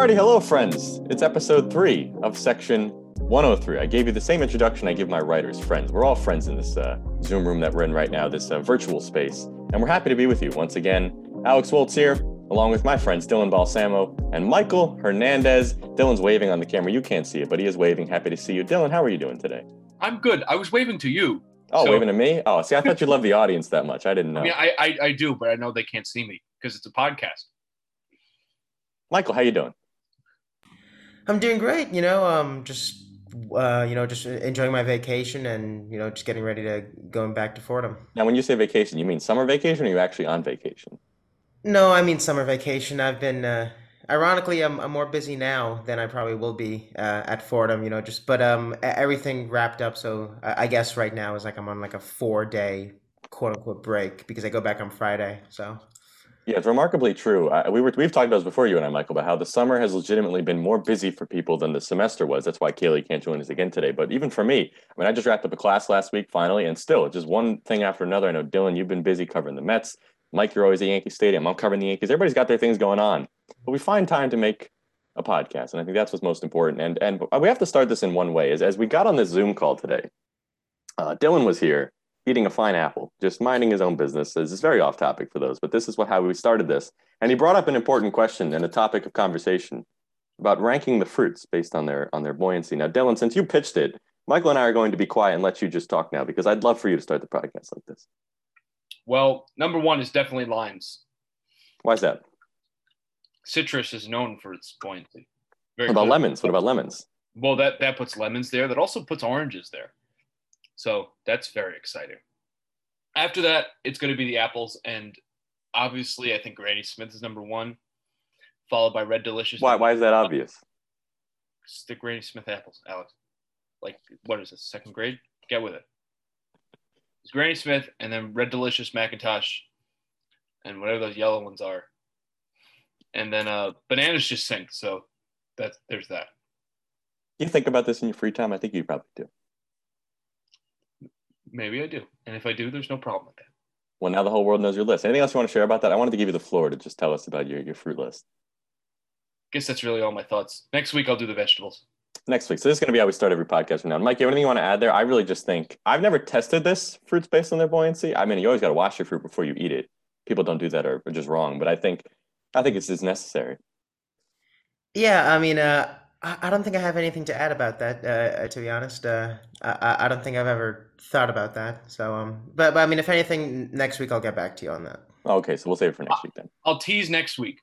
Alrighty, hello, friends. It's episode three of section 103. I gave you the same introduction I give my writers, friends. We're all friends in this uh, Zoom room that we're in right now, this uh, virtual space, and we're happy to be with you once again. Alex Wolz here, along with my friends Dylan Balsamo and Michael Hernandez. Dylan's waving on the camera. You can't see it, but he is waving. Happy to see you. Dylan, how are you doing today? I'm good. I was waving to you. Oh, So- waving to me? Oh, see, I thought you loved the audience that much. I didn't know. I mean, I, I I do, but I know they can't see me because it's a podcast. Michael, how you doing? I'm doing great. You know, um, just uh, you know, just enjoying my vacation and you know, just getting ready to going back to Fordham. Now, when you say vacation, you mean summer vacation or are you actually on vacation? No, I mean summer vacation. I've been, uh, ironically, I'm I'm more busy now than I probably will be uh, at Fordham. You know, just but um, everything wrapped up. So I, I guess right now is like I'm on like a four day quote unquote break because I go back on Friday. So Yeah, it's remarkably true. We were we've talked about this before, you and I, Michael, about how the summer has legitimately been more busy for people than the semester was. That's why Kaylee can't join us again today. But even for me, I mean, I just wrapped up a class last week finally, and still, just one thing after another. I know Dylan, you've been busy covering the Mets. Mike, you're always at Yankee Stadium. I'm covering the Yankees. Everybody's got their things going on, but we find time to make a podcast, and I think that's what's most important. And and we have to start this in one way. Is as we got on this Zoom call today, uh, Dylan was here eating a fine apple, just minding his own business. This is very off topic for those, but this is what how we started this. And he brought up an important question and a topic of conversation about ranking the fruits based on their on their buoyancy. Now, Dylan, since you pitched it, Michael and I are going to be quiet and let you just talk now because I'd love for you to start the podcast like this. Well, number one is definitely limes. Why is that? Citrus is known for its buoyancy. Very What about good. lemons? What about lemons? Well, that that puts lemons there. That also puts oranges there. So that's very exciting. After that, it's going to be the apples, and obviously, I think Granny Smith is number one, followed by Red Delicious. Why why is that obvious? It's the Granny Smith apples, Alex. Like, what is this? Second grade? Get with it. It's Granny Smith, and then Red Delicious McIntosh, and whatever those yellow ones are. And then uh, bananas just sink. So that there's that. You think about this in your free time? I think you probably do. Maybe I do, and if I do, there's no problem with that. Well, now the whole world knows your list. Anything else you want to share about that? I wanted to give you the floor to just tell us about your, your fruit list. Guess that's really all my thoughts. Next week I'll do the vegetables. next week. So this is going to be how we start every podcast from now. on. Mike, you have anything you want to add there? I really just think I've never tested this fruits based on their buoyancy. I mean, you always got to wash your fruit before you eat it. People don't do that or are just wrong, but I think I think it's just necessary. yeah, I mean, uh, I, I don't think I have anything to add about that. Uh, to be honest, uh, I I I don't think I've ever thought about that. So um, but but I mean, if anything, next week I'll get back to you on that. Okay, so we'll save it for next week then. I'll tease next week.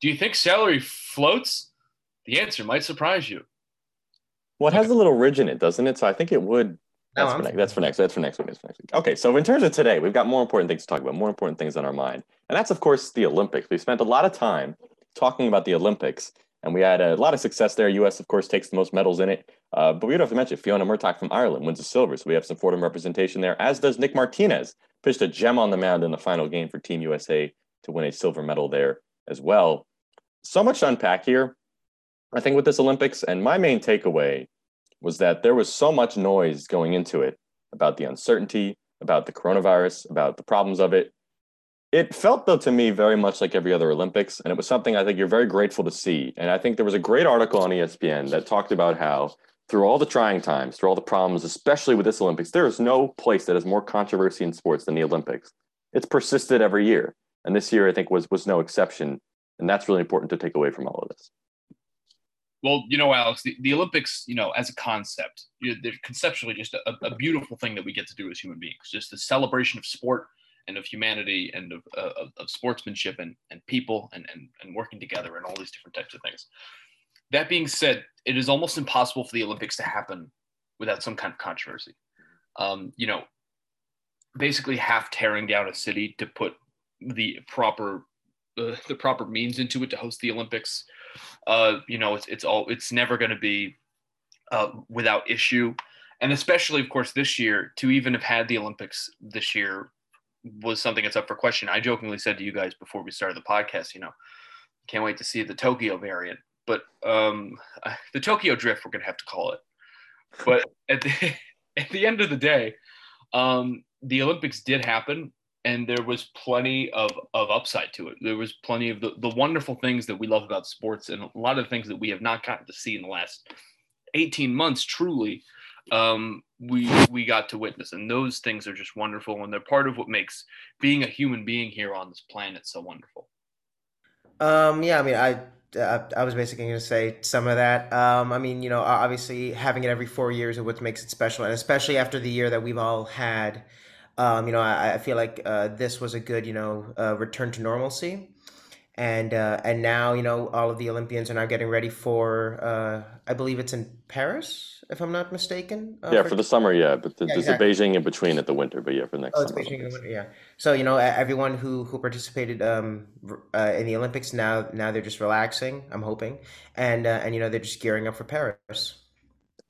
Do you think celery floats? The answer might surprise you. Well, it has a little ridge in it, doesn't it? So I think it would. No, for I'm- next. That's for next. That's for next week. That's for next week. Okay, so in terms of today, we've got more important things to talk about. More important things on our mind, and that's of course the Olympics. We spent a lot of time talking about the Olympics, and we had a lot of success there. U.S. of course takes the most medals in it, uh, but we don't have to mention Fiona Murtagh from Ireland wins a silver, so we have some Fordham representation there. As does Nick Martinez, pitched a gem on the mound in the final game for Team USA to win a silver medal there as well. So much to unpack here. I think with this Olympics, and my main takeaway was that there was so much noise going into it about the uncertainty, about the coronavirus, about the problems of it. It felt, though, to me very much like every other Olympics. And it was something I think you're very grateful to see. And I think there was a great article on ESPN that talked about how, through all the trying times, through all the problems, especially with this Olympics, there is no place that has more controversy in sports than the Olympics. It's persisted every year. And this year, I think, was, was no exception. And that's really important to take away from all of this. Well, you know, Alex, the, the Olympics, you know, as a concept, you know, they're conceptually just a, a beautiful thing that we get to do as human beings. Just the celebration of sport and of humanity and of, uh, of, of sportsmanship and, and people and, and, and working together and all these different types of things. That being said, it is almost impossible for the Olympics to happen without some kind of controversy. Um, you know, basically half tearing down a city to put the proper uh, the proper means into it to host the Olympics. Uh, you know, it's it's all it's never going to be uh, without issue, and especially of course this year to even have had the Olympics this year was something that's up for question. I jokingly said to you guys before we started the podcast, you know, can't wait to see the Tokyo variant, but um, the Tokyo drift we're going to have to call it. But at the at the end of the day, um, the Olympics did happen, and there was plenty of, of upside to it. There was plenty of the, the wonderful things that we love about sports and a lot of things that we have not gotten to see in the last 18 months truly um, we we got to witness and those things are just wonderful and they're part of what makes being a human being here on this planet so wonderful um yeah i mean i uh, I was basically going to say some of that. Um, I mean, you know, obviously having it every four years is what makes it special, and especially after the year that we've all had. Um, you know, I, I feel like uh, this was a good, you know, uh, return to normalcy, and uh, and now you know all of the Olympians are now getting ready for. Uh, I believe it's in Paris, if I'm not mistaken. Uh, yeah, for, for, the summer, yeah, but the, yeah, there's exactly. a Beijing in between at the winter, but yeah, for the next. Oh, it's Beijing in the winter, yeah. So you know, everyone who who participated um, uh, in the Olympics now now they're just relaxing. I'm hoping, and and you know they're just gearing up for Paris.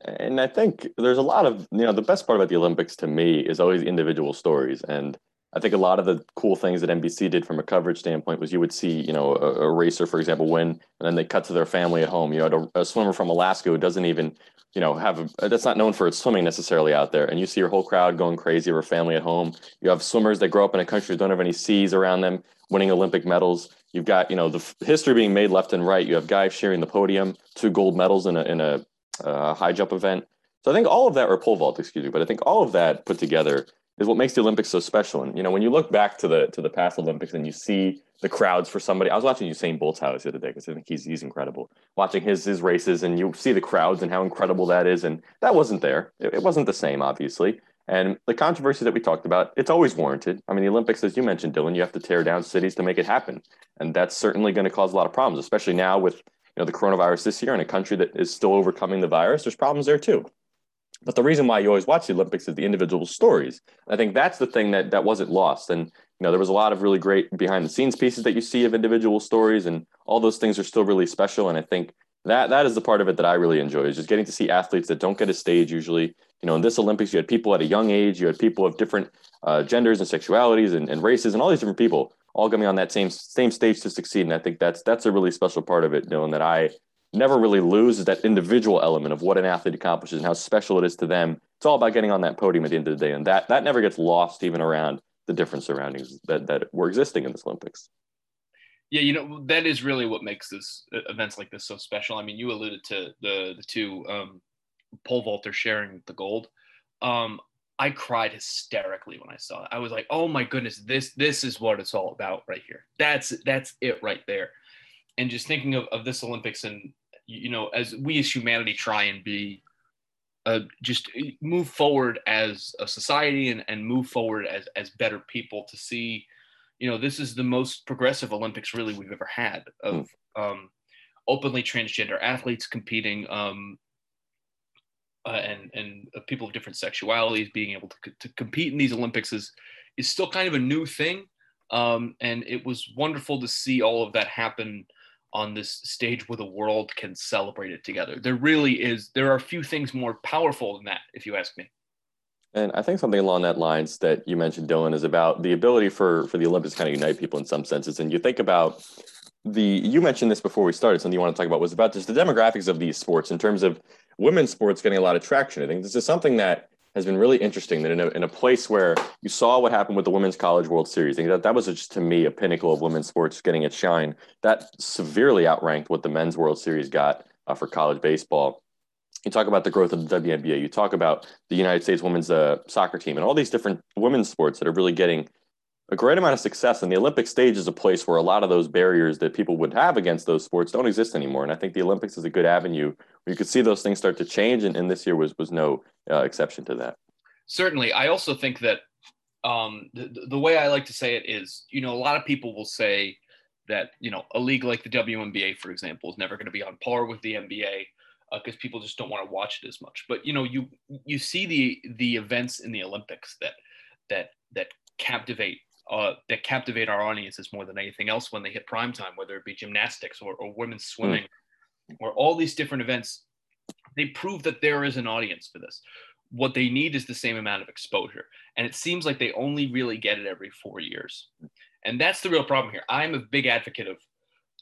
And I think there's a lot of, you know, the best part about the Olympics to me is always individual stories. And I think a lot of the cool things that NBC did from a coverage standpoint was you would see, you know, a, a racer, for example, win, and then they cut to their family at home. You know, a, a swimmer from Alaska who doesn't even, you know, have a, that's not known for its swimming necessarily out there. And you see your whole crowd going crazy, or family at home. You have swimmers that grow up in a country that don't have any seas around them, winning Olympic medals. You've got, you know, the history being made left and right. You have guys sharing the podium, two gold medals in a in a uh, high jump event. So I think all of that, or pole vault, excuse me, but I think all of that put together is what makes the Olympics so special. And you know, when you look back to the to the past Olympics and you see the crowds for somebody, I was watching Usain Bolt's house the other day because I think he's he's incredible. Watching his his races and you see the crowds and how incredible that is, and that wasn't there. It, it wasn't the same, obviously. And the controversy that we talked about, it's always warranted. I mean, the Olympics, as you mentioned, Dylan, you have to tear down cities to make it happen, and that's certainly going to cause a lot of problems, especially now with you know the coronavirus this year in a country that is still overcoming the virus. There's problems there too. But the reason why you always watch the Olympics is the individual stories. I think that's the thing that that wasn't lost. And you know, there was a lot of really great behind the scenes pieces that you see of individual stories, and all those things are still really special. And I think that that is the part of it that I really enjoy is just getting to see athletes that don't get a stage usually. You know, in this Olympics, you had people at a young age, you had people of different uh, genders and sexualities and, and races, and all these different people all coming on that same same stage to succeed. And I think that's that's a really special part of it, Dylan, that I never really lose is that individual element of what an athlete accomplishes and how special it is to them. It's all about getting on that podium at the end of the day, and that that never gets lost even around the different surroundings that that were existing in this Olympics. Yeah, you know that is really what makes this uh, events like this so special. I mean, you alluded to the the two um, pole vaulters sharing the gold. Um, I cried hysterically when I saw it. I was like, "Oh my goodness, this this is what it's all about right here. That's that's it right there." And just thinking of, of this Olympics and you know, as we as humanity try and be uh, just move forward as a society and, and move forward as, as better people to see, you know, this is the most progressive Olympics really we've ever had of hmm. um, openly transgender athletes competing um, uh, and, and people of different sexualities being able to, to compete in these Olympics is, is still kind of a new thing. Um, and it was wonderful to see all of that happen on this stage where the world can celebrate it together. There really is, there are few things more powerful than that, if you ask me. And I think something along that lines that you mentioned, Dylan, is about the ability for for the Olympics to kind of unite people in some senses. And you think about the you mentioned this before we started. Something you want to talk about was about just the demographics of these sports in terms of women's sports getting a lot of traction. I think this is something that has been really interesting that in a, in a place where you saw what happened with the Women's College World Series, that, that was just to me a pinnacle of women's sports getting its shine. That severely outranked what the Men's World Series got uh, for college baseball. You talk about the growth of the WNBA, you talk about the United States women's uh, soccer team, and all these different women's sports that are really getting a great amount of success. And the Olympic stage is a place where a lot of those barriers that people would have against those sports don't exist anymore. And I think the Olympics is a good avenue where you could see those things start to change. And, and this year was was no uh, exception to that. Certainly, I also think that um, the the way I like to say it is, you know, a lot of people will say that you know a league like the WNBA, for example, is never going to be on par with the NBA because uh, people just don't want to watch it as much. But you know, you you see the the events in the Olympics that that that captivate uh, that captivate our audiences more than anything else when they hit prime time, whether it be gymnastics or, or women's hmm. swimming mm. or all these different events. They prove that there is an audience for this what they need is the same amount of exposure. And it seems like they only really get it every four years. And that's the real problem here. I'm a big advocate of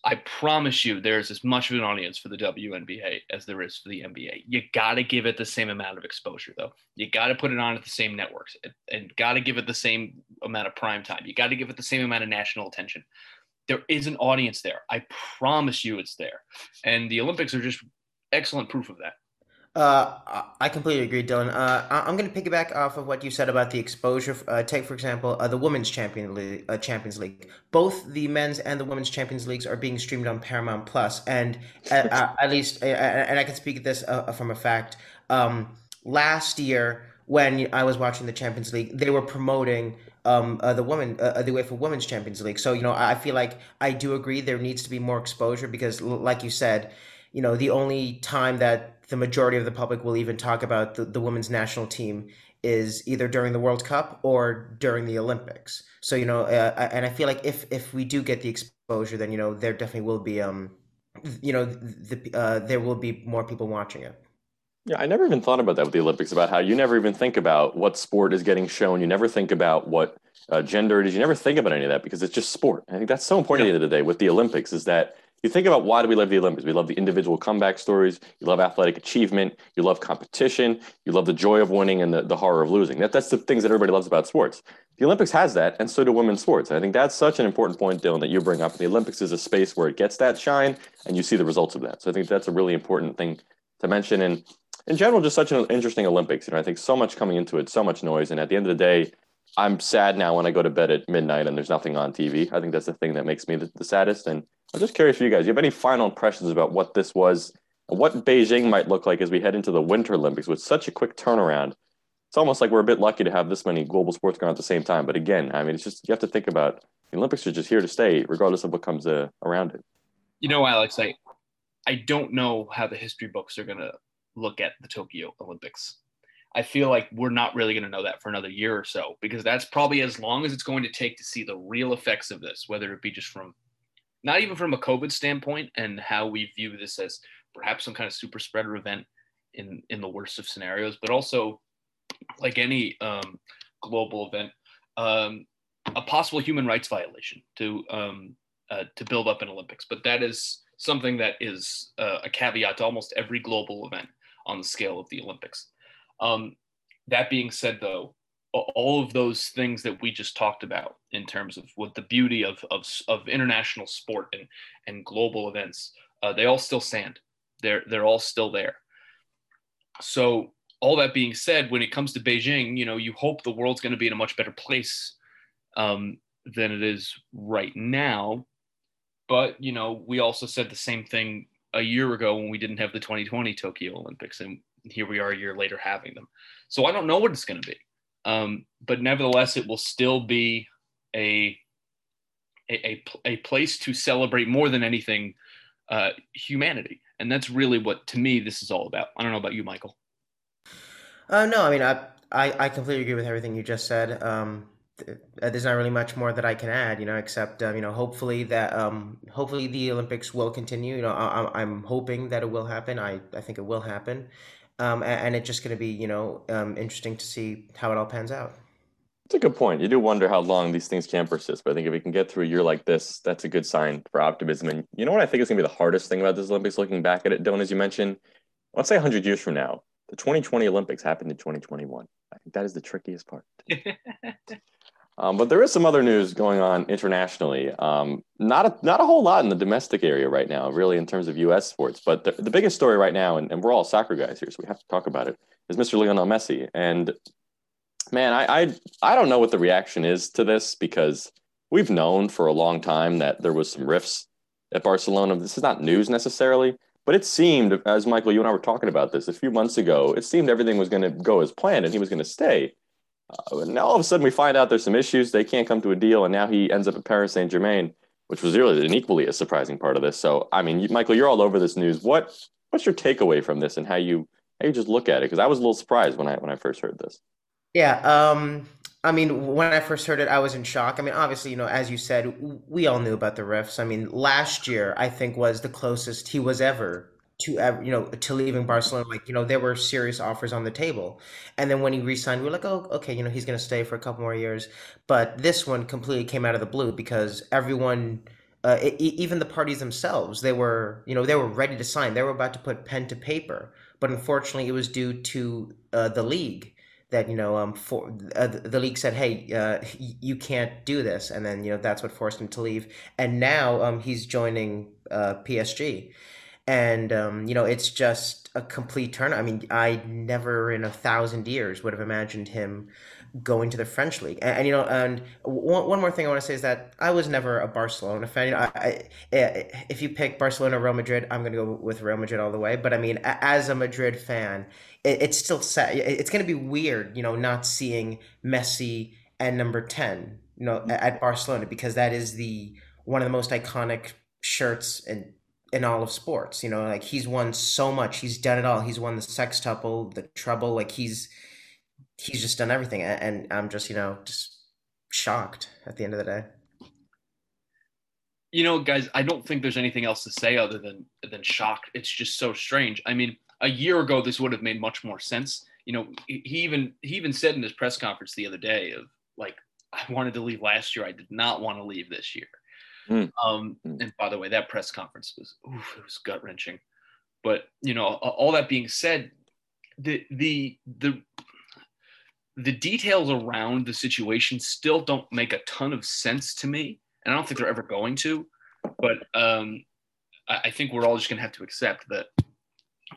I promise you, there's as much of an audience for the WNBA as there is for the NBA. You got to give it the same amount of exposure, though. You got to put it on at the same networks and got to give it the same amount of prime time. You got to give it the same amount of national attention. There is an audience there. I promise you it's there. And the Olympics are just excellent proof of that. Uh, I completely agree, Dylan. Uh, I'm going to piggyback off of what you said about the exposure. Uh, take, for example, uh, the Women's Champion League, uh, Champions League. Both the men's and the women's Champions Leagues are being streamed on Paramount Plus, and at, uh, at least, and I can speak this from a fact. Um, last year, when I was watching the Champions League, they were promoting um, uh, the woman, uh, the UEFA Women's Champions League. So you know, I feel like I do agree there needs to be more exposure because, like you said, you know, the only time that the majority of the public will even talk about the, the women's national team is either during the World Cup or during the Olympics. So you know, uh, and I feel like if if we do get the exposure, then you know there definitely will be um, you know, the uh, there will be more people watching it. Yeah, I never even thought about that with the Olympics. About how you never even think about what sport is getting shown. You never think about what uh, gender it is. You never think about any of that because it's just sport. I think that's so important yeah. at the end of the day with the Olympics is that you think about why do we love the Olympics? We love the individual comeback stories. You love athletic achievement. You love competition. You love the joy of winning and the, the horror of losing. That, that's the things that everybody loves about sports. The Olympics has that, and so do women's sports. And I think that's such an important point, Dylan, that you bring up. The Olympics is a space where it gets that shine, and you see the results of that. So I think that's a really important thing to mention. And in general, just such an interesting Olympics. You know, I think so much coming into it, so much noise, and at the end of the day, I'm sad now when I go to bed at midnight and there's nothing on TV. I think that's the thing that makes me the, the saddest. And I'm just curious for you guys. Do you have any final impressions about what this was what Beijing might look like as we head into the Winter Olympics with such a quick turnaround? It's almost like we're a bit lucky to have this many global sports going on at the same time. But again, I mean, it's just you have to think about the Olympics are just here to stay, regardless of what comes uh, around it. You know, Alex, I I don't know how the history books are going to look at the Tokyo Olympics. I feel like we're not really going to know that for another year or so because that's probably as long as it's going to take to see the real effects of this, whether it be just from not even from a COVID standpoint and how we view this as perhaps some kind of super spreader event in in the worst of scenarios, but also like any um, global event, um, a possible human rights violation to um, uh, to build up an Olympics. But that is something that is uh, a caveat to almost every global event on the scale of the Olympics. Um, that being said, though, all of those things that we just talked about in terms of what the beauty of, of, of international sport and, and global events, uh, they all still stand. They're, they're all still there. So all that being said, when it comes to Beijing, you know, you hope the world's going to be in a much better place um, than it is right now. But, you know, we also said the same thing a year ago when we didn't have the 2020 Tokyo Olympics. And here we are a year later having them. So I don't know what it's going to be. Um, but nevertheless, it will still be a, a, a, place to celebrate more than anything uh, humanity. And that's really what, to me, this is all about. I don't know about you, Michael. Uh, no, I mean, I, I, I completely agree with everything you just said. Um, there's not really much more that I can add, you know, except um, you know, hopefully that um, hopefully the Olympics will continue. You know, I, I'm hoping that it will happen. I, I think it will happen, um, and, and, it's just going to be you know um, interesting to see how it all pans out. It's a good point. You do wonder how long these things can persist, but I think if we can get through a year like this, that's a good sign for optimism. And you know what I think is going to be the hardest thing about this Olympics, looking back at it, Dylan, as you mentioned, let's say 100 years from now, the 2020 Olympics happened in 2021. I think that is the trickiest part. Um, but there is some other news going on internationally. Um, not a, not a whole lot in the domestic area right now, really, in terms of U.S. sports. But the, the biggest story right now, and, and, we're all soccer guys here, so we have to talk about it, is Mr. Lionel Messi. And man, I, I I don't know what the reaction is to this because we've known for a long time that there was some rifts at Barcelona. This is not news necessarily, but it seemed, as Michael, you and I were talking about this a few months ago, it seemed everything was going to go as planned and he was going to stay. Uh, now all of a sudden we find out there's some issues. They can't come to a deal, and now he ends up at Paris Saint Germain, which was really an equally as surprising part of this. So, I mean, you, Michael, you're all over this news. What what's your takeaway from this, and how you how you just look at it? Because I was a little surprised when I when I first heard this. Yeah, um, I mean, when I first heard it, I was in shock. I mean, obviously, you know, as you said, we all knew about the rifts. I mean, last year I think was the closest he was ever to ever, you know, to leaving Barcelona. Like, you know, there were serious offers on the table. And then when he re-signed, we are like, oh, okay, you know, he's going to stay for a couple more years. But this one completely came out of the blue because everyone uh, it, even the parties themselves, they were, you know, they were ready to sign. They were about to put pen to paper, but unfortunately, it was due to uh, the league that you know, um, for uh, the league said, "Hey, uh, you can't do this," and then you know that's what forced him to leave. And now um, he's joining uh, PSG, and um, you know it's just a complete turn. I mean, I never in a thousand years would have imagined him going to the French league. And, and, you know, and one, one more thing I want to say is that I was never a Barcelona fan. You know, I, I, if you pick Barcelona or Real Madrid, I'm going to go with Real Madrid all the way. But I mean, as a Madrid fan, it, it's still sad. It's going to be weird, you know, not seeing Messi and number 10, you know, at Barcelona because that is the one of the most iconic shirts in in all of sports. You know, like he's won so much. He's done it all. He's won the sextuple, the treble. Like he's he's just done everything, and I'm just you know just shocked at the end of the day. You know, guys, I don't think there's anything else to say other than than shocked. It's just so strange. I mean, a year ago, this would have made much more sense. You know, he even he even said in his press conference the other day of like, I wanted to leave last year. I did not want to leave this year. Mm. Um, hmm. and by the way, that press conference was oof, it was gut wrenching. But you know, all that being said, the the the the details around the situation still don't make a ton of sense to me, and I don't think they're ever going to. But um, I, I, think we're all just going to have to accept that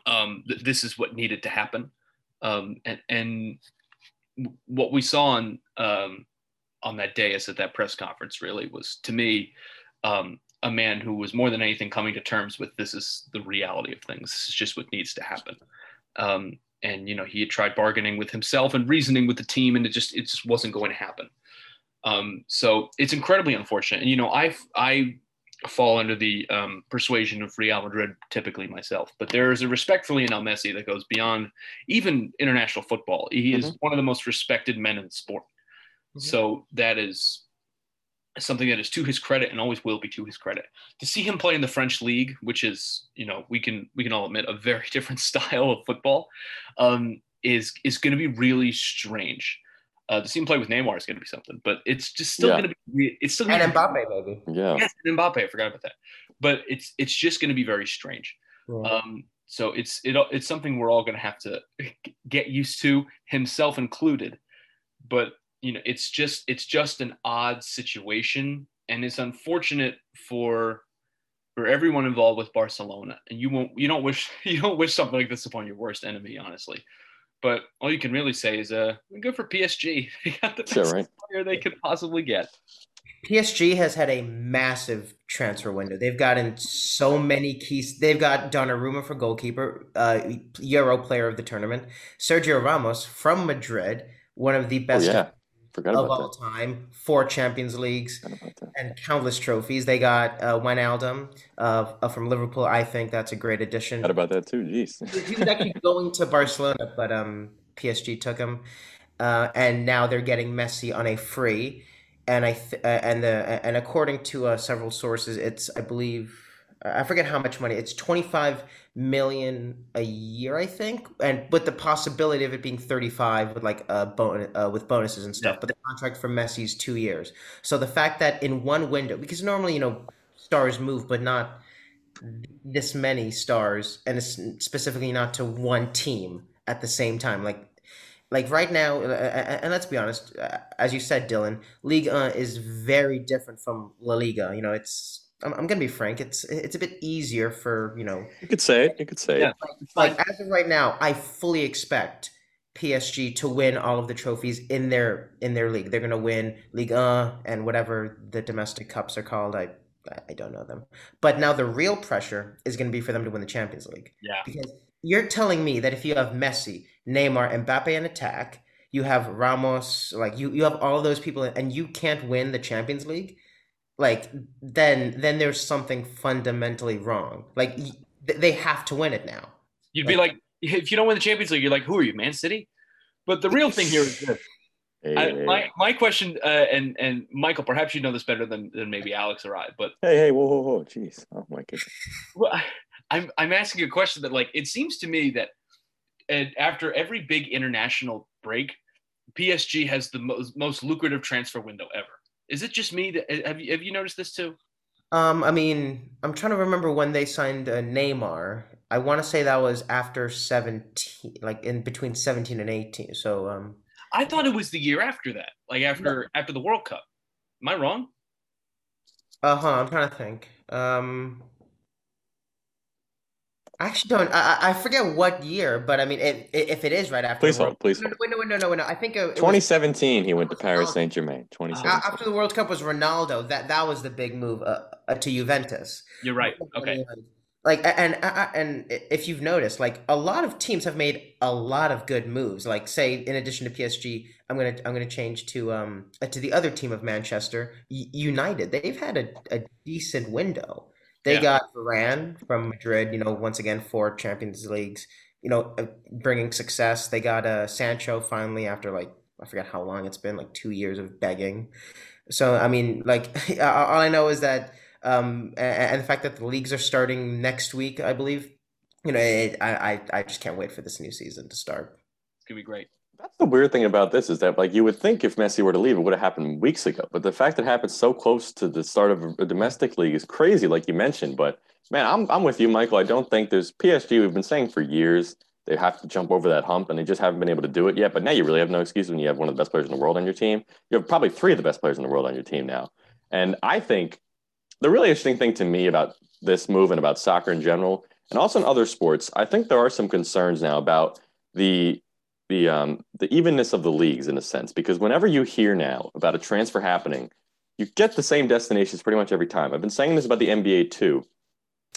um, th- this is what needed to happen, um, and, and what we saw on um, on that day as at that press conference really was to me um, a man who was more than anything coming to terms with this is the reality of things. This is just what needs to happen. Um, and you know he had tried bargaining with himself and reasoning with the team and it just it just wasn't going to happen um, so it's incredibly unfortunate and you know i i fall under the um, persuasion of real madrid typically myself but there is a respect for lionel messi that goes beyond even international football he mm-hmm. is one of the most respected men in the sport mm-hmm. so that is something that is to his credit and always will be to his credit. To see him play in the French league, which is, you know, we can we can all admit a very different style of football, um, is is going to be really strange. Uh, to see him play with Neymar is going to be something, but it's just still yeah. going to be it's still going and Mbappe maybe yeah yes and Mbappe I forgot about that, but it's it's just going to be very strange. Yeah. Um, so it's it, it's something we're all going to have to get used to, himself included. But you know it's just it's just an odd situation and it's unfortunate for for everyone involved with Barcelona and you won't you don't wish you don't wish something like this upon your worst enemy honestly but all you can really say is uh good for PSG they got the best right. player they could possibly get PSG has had a massive transfer window. They've gotten so many keys. They've got Donnarumma for goalkeeper, uh, Euro player of the tournament. Sergio Ramos from Madrid, one of the best oh, yeah. Forgot of all that. time, four Champions Leagues and countless trophies. They got uh, Wijnaldum uh, from Liverpool. I think that's a great addition. Forgot about that too. Jeez, he was actually going to Barcelona, but um, PSG took him, uh, and now they're getting Messi on a free. And I th- uh, and the and according to uh, several sources, it's I believe I forget how much money. It's 25 million a year, I think, and with the possibility of it being 35 with like a bon- uh, with bonuses and stuff. Yeah. But the contract for Messi is two years. So the fact that in one window, because normally you know stars move, but not this many stars, and it's specifically not to one team at the same time, like. Like right now, and let's be honest, uh, as you said, Dylan, Liga is very different from La Liga. You know, it's I'm, I'm gonna be frank. It's it's a bit easier for you know. You could say it. You could say yeah. it. Like, like as of right now, I fully expect PSG to win all of the trophies in their in their league. They're gonna win Ligue 1 uh and whatever the domestic cups are called. I I don't know them. But now the real pressure is gonna be for them to win the Champions League. Yeah. Because you're telling me that if you have Messi, Neymar, Mbappe in attack, you have Ramos, like you you have all those people, and you can't win the Champions League like then then there's something fundamentally wrong. Like they have to win it now. You'd like, be like, if you don't win the Champions League, you're like, who are you, Man City? But the real thing here is this. Hey, I, hey, my my question, uh, and and Michael, perhaps you know this better than, than maybe Alex or I, but hey, hey, whoa, whoa, whoa, jeez, oh my goodness. Well, I'm I'm asking a question that like it seems to me that after every big international break, PSG has the most most lucrative transfer window ever. Is it just me that have you have you noticed this too? Um, I mean, I'm trying to remember when they signed uh, Neymar. I want to say that was after 17, like in between 17 and 18. So, um, I thought it was the year after that, like after after the World Cup. Am I wrong? Uh-huh, I'm trying to think. Um, I actually don't. I, I I forget what year, but I mean, it, it, if it is right after the Please World. hold, please No, no, hold. wait, no, no, no, no. no. I think it, it was 2017, he went to Paris Saint Germain. Oh, A- 2017. After the World Cup was Ronaldo. That that was the big move uh, uh, to Juventus. you're right. Okay. Like and and and if you've noticed, like a lot of teams have made a lot of good moves. Like say, in addition to PSG, I'm gonna I'm gonna change to um uh, to the other team of Manchester United. They've had a, a decent window. They Yeah. got Varane from Madrid. You know, once again four Champions Leagues. You know, uh, bringing success. They got uh, Sancho finally after like I forget how long it's been, like two years of begging. So I mean, like all I know is that um, and the fact that the leagues are starting next week, I believe. You know, it, I, I I just can't wait for this new season to start. It's gonna be great. That's the weird thing about this is that like you would think if Messi were to leave, it would have happened weeks ago. But the fact that it happened so close to the start of a domestic league is crazy, like you mentioned. But man, I'm I'm with you, Michael. I don't think there's PSG. We've been saying for years they have to jump over that hump, and they just haven't been able to do it yet. But now you really have no excuse when you have one of the best players in the world on your team. You have probably three of the best players in the world on your team now. And I think the really interesting thing to me about this move and about soccer in general, and also in other sports, I think there are some concerns now about the the um, the evenness of the leagues in a sense. Because whenever you hear now about a transfer happening, you get the same destinations pretty much every time. I've been saying this about the NBA too.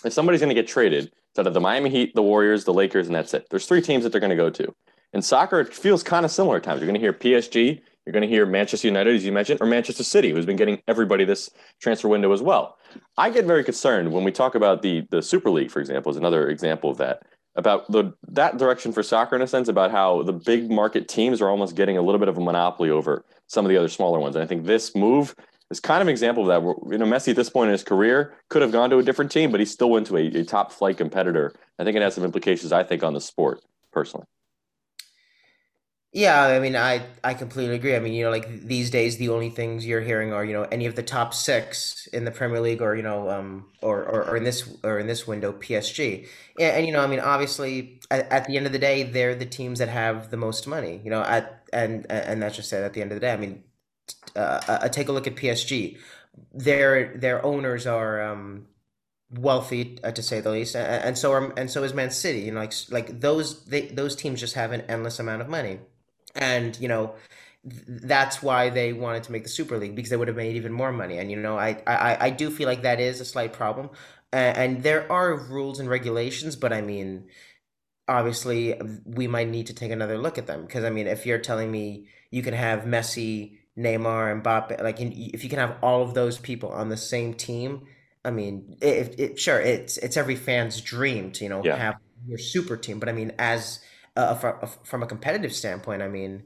If somebody's going to get traded, it's out of the Miami Heat, the Warriors, the Lakers, and that's it. There's three teams that they're going to go to. In soccer, it feels kind of similar at times. You're going to hear PSG, you're going to hear Manchester United, as you mentioned, or Manchester City, who's been getting everybody this transfer window as well. I get very concerned when we talk about the the Super League, for example, is another example of that. About the that direction for soccer in a sense, about how the big market teams are almost getting a little bit of a monopoly over some of the other smaller ones. And I think this move is kind of an example of that. You know, Messi at this point in his career could have gone to a different team, but he still went to a, a top flight competitor. I think it has some implications, I think, on the sport personally. Yeah, I mean, I I completely agree. I mean, you know, like these days, the only things you're hearing are, you know, any of the top six in the Premier League, or you know, um, or or, or in this or in this window, PSG. And, and you know, I mean, obviously, at, at the end of the day, they're the teams that have the most money. You know, at and and that's just it. At the end of the day, I mean, uh, uh, take a look at PSG. Their their owners are um wealthy, uh, to say the least, and, and so are and so is Man City. You know, like like those they those teams just have an endless amount of money. And, you know, that's why they wanted to make the Super League because they would have made even more money. And, you know, I, I, I do feel like that is a slight problem. And, and there are rules and regulations, but I mean, obviously, we might need to take another look at them. Because, I mean, if you're telling me you can have Messi, Neymar, and Mbappe, like if you can have all of those people on the same team, I mean, it, it sure it's it's every fan's dream to, you know, Yeah. have your super team. But I mean, as uh, from uh, from a competitive standpoint, I mean,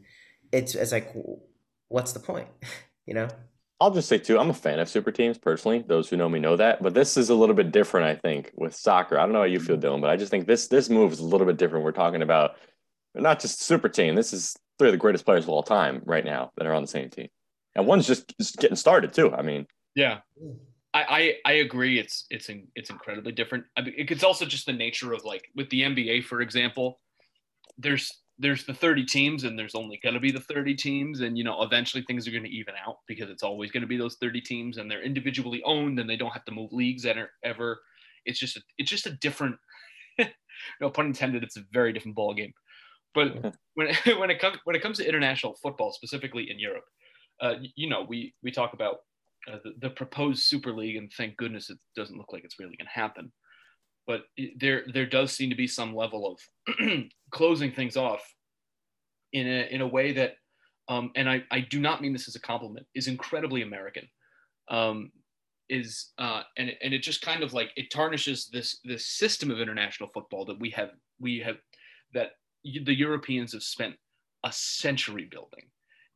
it's it's like, what's the point? You know? I'll just say too, I'm a fan of super teams personally. Those who know me know that, but this is a little bit different, I think, with soccer. I don't know how you feel, mm-hmm. Dylan, but I just think this this move is a little bit different. We're talking about not just super team. This is three of the greatest players of all time right now that are on the same team, and one's just, just getting started too. I mean, Yeah. Mm. I, I I agree. It's it's in, it's incredibly different. I mean, it's also just the nature of like with the NBA, for example. There's there's the 30 teams, and there's only going to be the 30 teams, and you know eventually things are going to even out because it's always going to be those 30 teams, and they're individually owned, and they don't have to move leagues ever. ever. It's just a, it's just a different, no pun intended. It's a very different ball game. But when when it comes when it comes to international football, specifically in Europe, uh, you know we we talk about uh, the, the proposed Super League, and thank goodness it doesn't look like it's really going to happen. But there there does seem to be some level of closing things off in a in a way that, um, and I I do not mean this as a compliment, is incredibly American. Um, is uh, and and it just kind of like it tarnishes this this system of international football that we have we have that the Europeans have spent a century building.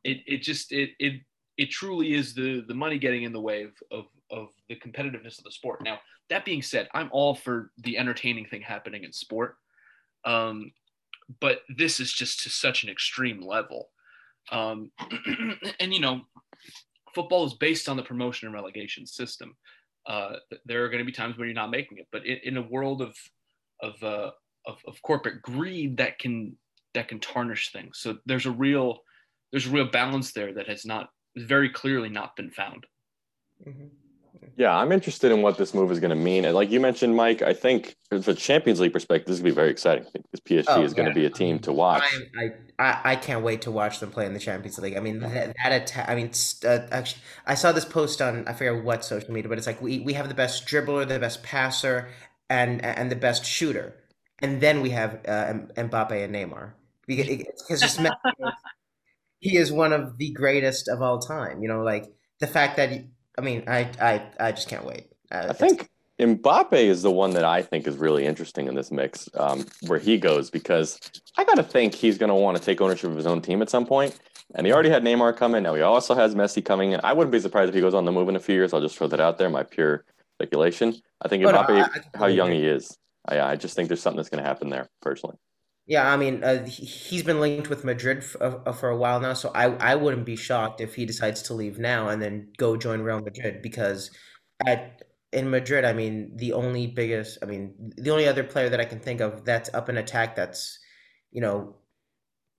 It it just it it it truly is the the money getting in the way of of, of the competitiveness of the sport. Now that being said, I'm all for the entertaining thing happening in sport, um, but this is just to such an extreme level. Um, and you know, football is based on the promotion and relegation system. uh, there are going to be times when you're not making it. But in, in a world of of, uh, of of corporate greed, that can that can tarnish things. So there's a real there's a real balance there that has not very clearly not been found. Mm-hmm. Yeah, I'm interested in what this move is going to mean. And like you mentioned, Mike, I think from a Champions League perspective, this is going to be very exciting. I think this PSG oh, is yeah. going to be a team to watch. I, I, I can't wait to watch them play in the Champions League. I mean, that, that attack. I mean, uh, actually, I saw this post on I forget what social media, but it's like we, we have the best dribbler, the best passer, and and the best shooter, and then we have uh, Mbappe and Neymar because just he is one of the greatest of all time. You know, like the fact that he, I mean, I I I just can't wait. Uh, I think Mbappe is the one that I think is really interesting in this mix, um, where he goes because I got to think he's going to want to take ownership of his own team at some point. And he already had Neymar coming. Now he also has Messi coming. And I wouldn't be surprised if he goes on the move in a few years. I'll just throw that out there, my pure speculation. I think Mbappe, no, I, I how young he is, I, I just think there's something that's going to happen there, personally. Yeah, I mean, uh, he's been linked with Madrid for, uh, for a while now, so I, I wouldn't be shocked if he decides to leave now and then go join Real Madrid because at in Madrid, I mean, the only biggest, I mean, the only other player that I can think of that's up in attack that's, you know,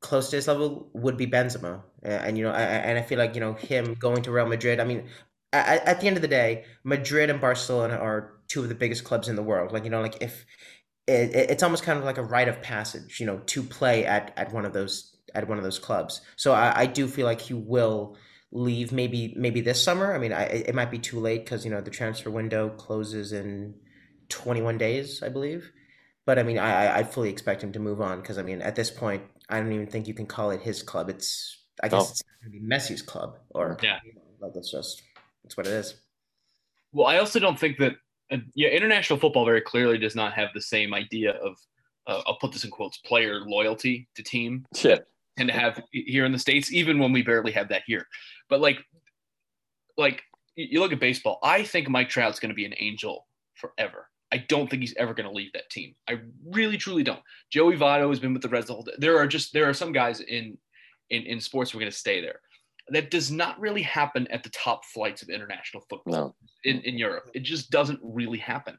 close to his level would be Benzema, and you know, I, and I feel like you know him going to Real Madrid. I mean, at, at the end of the day, Madrid and Barcelona are two of the biggest clubs in the world. Like you know, like if it, it's almost kind of like a rite of passage, you know, to play at, at one of those at one of those clubs. So I, I do feel like he will leave maybe maybe this summer. I mean, I, it might be too late because you know the transfer window closes in 21 days, I believe. But I mean, I I fully expect him to move on because I mean, at this point, I don't even think you can call it his club. It's I guess oh. it's going to be Messi's club, or yeah, you know, like it's just it's what it is. Well, I also don't think that yeah, international football very clearly does not have the same idea of uh, I'll put this in quotes player loyalty to team. Shit. And to have here in the states, even when we barely have that here. But like, like you look at baseball. I think Mike Trout's going to be an angel forever. I don't think he's ever going to leave that team. I really, truly don't. Joey Votto has been with the Reds the whole. Day. There are just there are some guys in in in sports who are going to stay there that does not really happen at the top flights of international football no. in, in Europe. It just doesn't really happen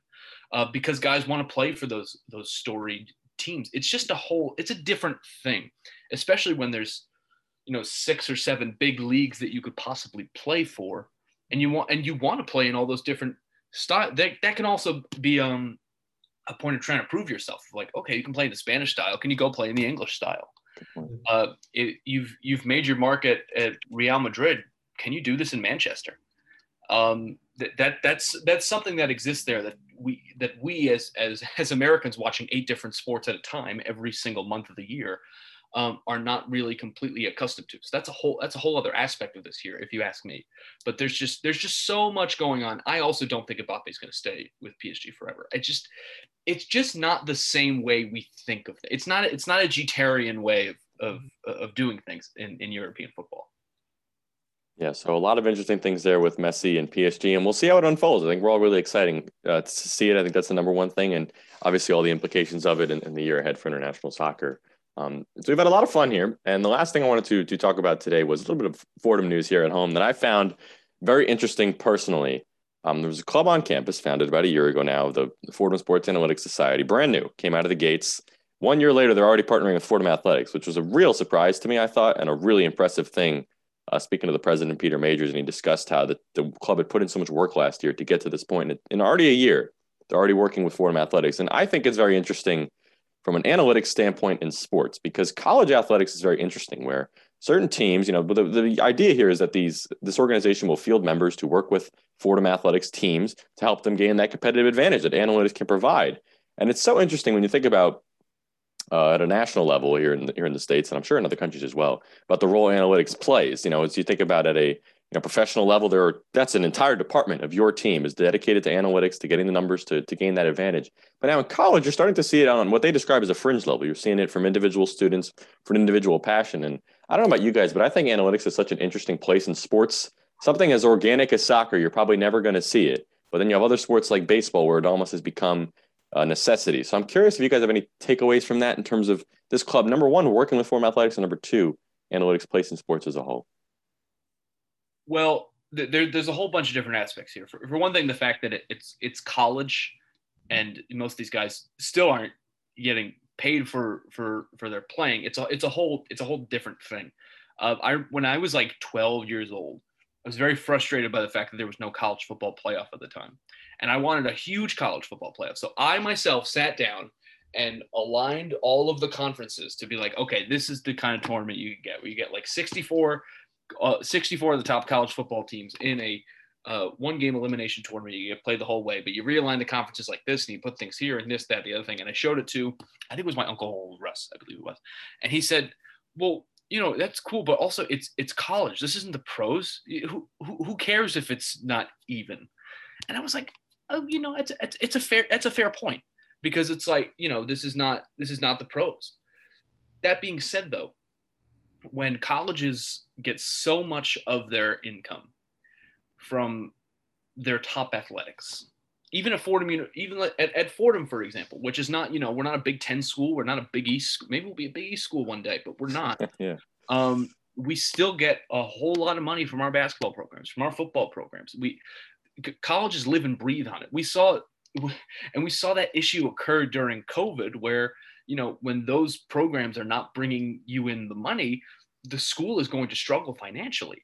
uh, because guys want to play for those those storied teams. It's just a whole. It's a different thing, especially when there's you know six or seven big leagues that you could possibly play for, and you want and you want to play in all those different styles. That that can also be um a point of trying to prove yourself. Like, okay, you can play in the Spanish style. Can you go play in the English style? Uh, it, you've you've made your market at Real Madrid. Can you do this in Manchester? Um, that, that that's that's something that exists there that we that we as as as Americans watching eight different sports at a time every single month of the year um, are not really completely accustomed to. So that's a whole that's a whole other aspect of this here, if you ask me. But there's just there's just so much going on. I also don't think Mbappe is going to stay with PSG forever. I just it's just not the same way we think of it. It's not it's not a Jeterian way of of, of doing things in, in European football. Yeah, so a lot of interesting things there with Messi and PSG, and we'll see how it unfolds. I think we're all really exciting uh, to see it. I think that's the number one thing, and obviously all the implications of it in, in the year ahead for international soccer. Um, so we've had a lot of fun here, and the last thing I wanted to to talk about today was a little bit of Fordham news here at home that I found very interesting personally. Um, there was a club on campus founded about a year ago now, the, the Fordham Sports Analytics Society, brand new, came out of the gates. One year later, they're already partnering with Fordham Athletics, which was a real surprise to me, I thought, and a really impressive thing. Uh, speaking to the president, Peter Majors, and he discussed how the, the club had put in so much work last year to get to this point. In, in already a year, they're already working with Fordham Athletics. And I think it's very interesting from an analytics standpoint in sports because college athletics is very interesting where certain teams, you know, the, the idea here is that these this organization will field members to work with Fordham Athletics teams to help them gain that competitive advantage that analytics can provide. And it's so interesting when you think about uh, at a national level here in the, here in the states, and I'm sure in other countries as well, about the role analytics plays. You know, as you think about at a you know, professional level, there are, that's an entire department of your team is dedicated to analytics, to getting the numbers to, to gain that advantage. But now in college, you're starting to see it on what they describe as a fringe level. You're seeing it from individual students for an individual passion. And I don't know about you guys, but I think analytics is such an interesting place in sports. Something as organic as soccer, you're probably never going to see it. But then you have other sports like baseball where it almost has become a necessity. So I'm curious if you guys have any takeaways from that in terms of this club, number one, working with Fordham Athletics, and number two, analytics place in sports as a whole. Well, there, there's a whole bunch of different aspects here. For, for one thing, the fact that it, it's it's college, and most of these guys still aren't getting paid for for for their playing. It's a it's a whole it's a whole different thing. Uh, I when I was like 12 years old, I was very frustrated by the fact that there was no college football playoff at the time, and I wanted a huge college football playoff. So I myself sat down and aligned all of the conferences to be like, okay, this is the kind of tournament you get where you get like 64, uh, 64 of the top college football teams in a uh, one game elimination tournament. You get played the whole way, but you realign the conferences like this and you put things here and this, that, the other thing. And I showed it to, I think it was my uncle Russ, I believe it was. And he said, well, you know, that's cool, but also it's, it's college. This isn't the pros. Who, who, who cares if it's not even? And I was like, oh, you know, it's, it's, it's a fair, that's a fair point because it's like, you know, this is not, this is not the pros. That being said though, when colleges get so much of their income from their top athletics. Even at Fordham, even at, at Fordham, for example, which is not, you know, we're not a Big Ten school, we're not a Big East. Maybe we'll be a Big East school one day, but we're not. yeah. Um, we still get a whole lot of money from our basketball programs, from our football programs. We colleges live and breathe on it. We saw, and we saw that issue occur during COVID, where you know when those programs are not bringing you in the money, the school is going to struggle financially.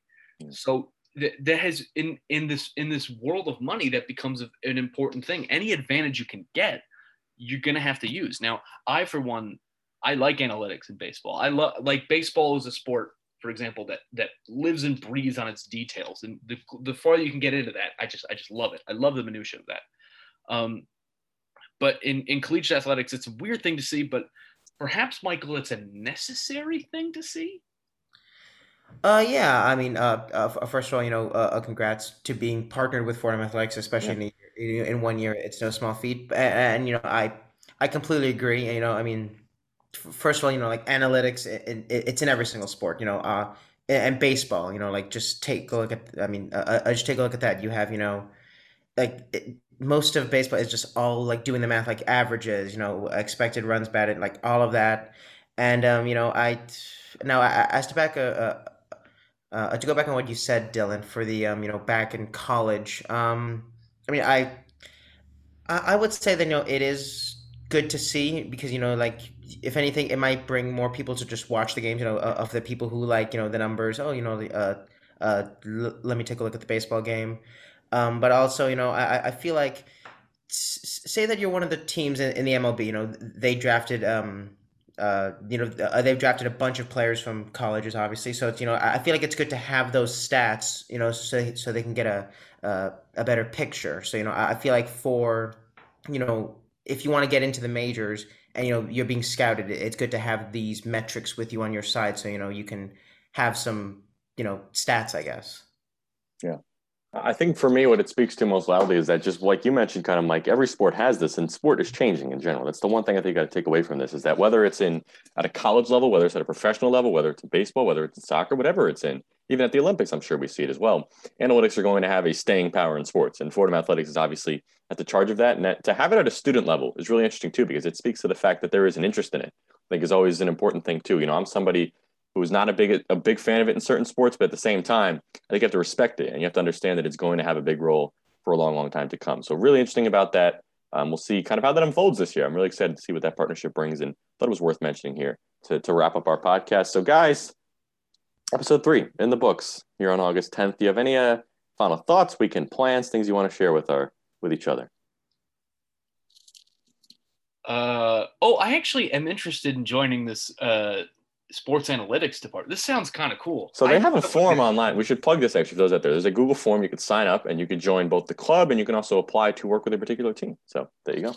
So that, that has in in this in this world of money that becomes an important thing any advantage you can get you're going to have to use. Now i for one i like analytics in baseball. I love like baseball is a sport for example that that lives and breathes on its details. And the, the farther you can get into that i just i just love it. I love the minutia of that. Um but in in collegiate athletics it's a weird thing to see but perhaps michael it's a necessary thing to see uh, yeah. I mean, uh, uh, first of all, you know, uh, uh, congrats to being partnered with Fordham Athletics, especially yeah. in, in one year. It's no small feat, and, and, you know, I I completely agree. You know, I mean, first of all, you know, like analytics, it, it, it's in every single sport. You know, uh, and baseball. You know, like just take a look at. I mean, uh, just take a look at that. You have, you know, like. It, most of baseball is just all like doing the math, like averages, you know, expected runs batted, like all of that. And um, you know, I now I, to back a, uh, to go back on what you said, Dylan, for the um, you know back in college. Um, I mean, I I would say that you know it is good to see because you know like if anything, it might bring more people to just watch the games. You know, of the people who like you know the numbers. Oh, you know, the, uh, uh, l- let me take a look at the baseball game. Um, but also, you know, I I feel like say that you're one of the teams in, in the MLB. You know, they drafted um uh, you know, uh, they've drafted a bunch of players from colleges, obviously. So it's you know, I feel like it's good to have those stats, you know, so so they can get a a, a better picture. So you know, I feel like for you know, if you want to get into the majors and you know you're being scouted, it's good to have these metrics with you on your side, so you know you can have some you know stats, I guess. Yeah. I think for me, what it speaks to most loudly is that just like you mentioned, kind of Mike, every sport has this, and sport is changing in general. That's the one thing I think you got to take away from this is that whether it's in at a college level, whether it's at a professional level, whether it's in baseball, whether it's in soccer, whatever it's in, even at the Olympics, I'm sure we see it as well. Analytics are going to have a staying power in sports, and Fordham Athletics is obviously at the charge of that. And that, to have it at a student level is really interesting too, because it speaks to the fact that there is an interest in it. I think is always an important thing too. You know, I'm somebody who's not a big a big fan of it in certain sports, but at the same time, I think you have to respect it and you have to understand that it's going to have a big role for a long, long time to come. So really interesting about that. Um, we'll see kind of how that unfolds this year. I'm really excited to see what that partnership brings, and thought it was worth mentioning here to to wrap up our podcast. So guys, episode three in the books here on August 10th. Do you have any uh, final thoughts, weekend plans, things you want to share with our with each other? Uh, oh, I actually am interested in joining this uh, sports analytics department. This sounds kind of cool. So they have a form online. We should plug this actually for those out there. There's a Google form you could sign up and you could join both the club and you can also apply to work with a particular team. So there you go.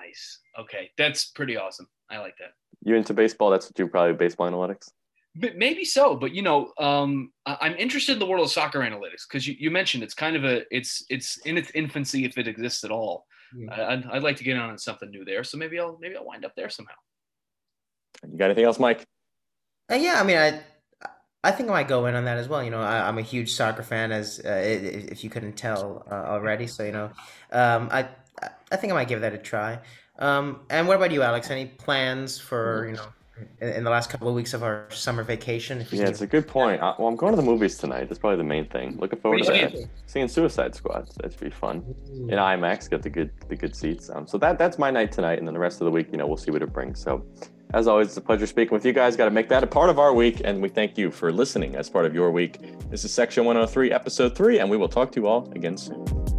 Nice. Okay. That's pretty awesome. I like that. You into baseball? That's what you probably baseball analytics. But maybe so, but you know, um, I'm interested in the world of soccer analytics because you, you mentioned it's kind of a it's it's in its infancy if it exists at all. Yeah. I'd, I'd like to get on something new there, so maybe I'll maybe I'll wind up there somehow. You got anything else, Mike? Uh, yeah, I mean, I I think I might go in on that as well. You know, I, am a huge soccer fan, as uh, if you couldn't tell uh, already. So you know, um, I I think I might give that a try. Um, and what about you, Alex? Any plans for you know in, in the last couple of weeks of our summer vacation. If we Yeah, can- it's a good point. I, well, I'm going to the movies tonight. That's probably the main thing. Looking forward What to are you that. Seeing Suicide Squad. That should be fun. In IMAX, got the good the good seats. Um, so that that's my night tonight, and then the rest of the week, you know, we'll see what it brings. So, as always, it's a pleasure speaking with you guys. Got to make that a part of our week, and we thank you for listening as part of your week. This is Section 103, Episode Three, and we will talk to you all again soon.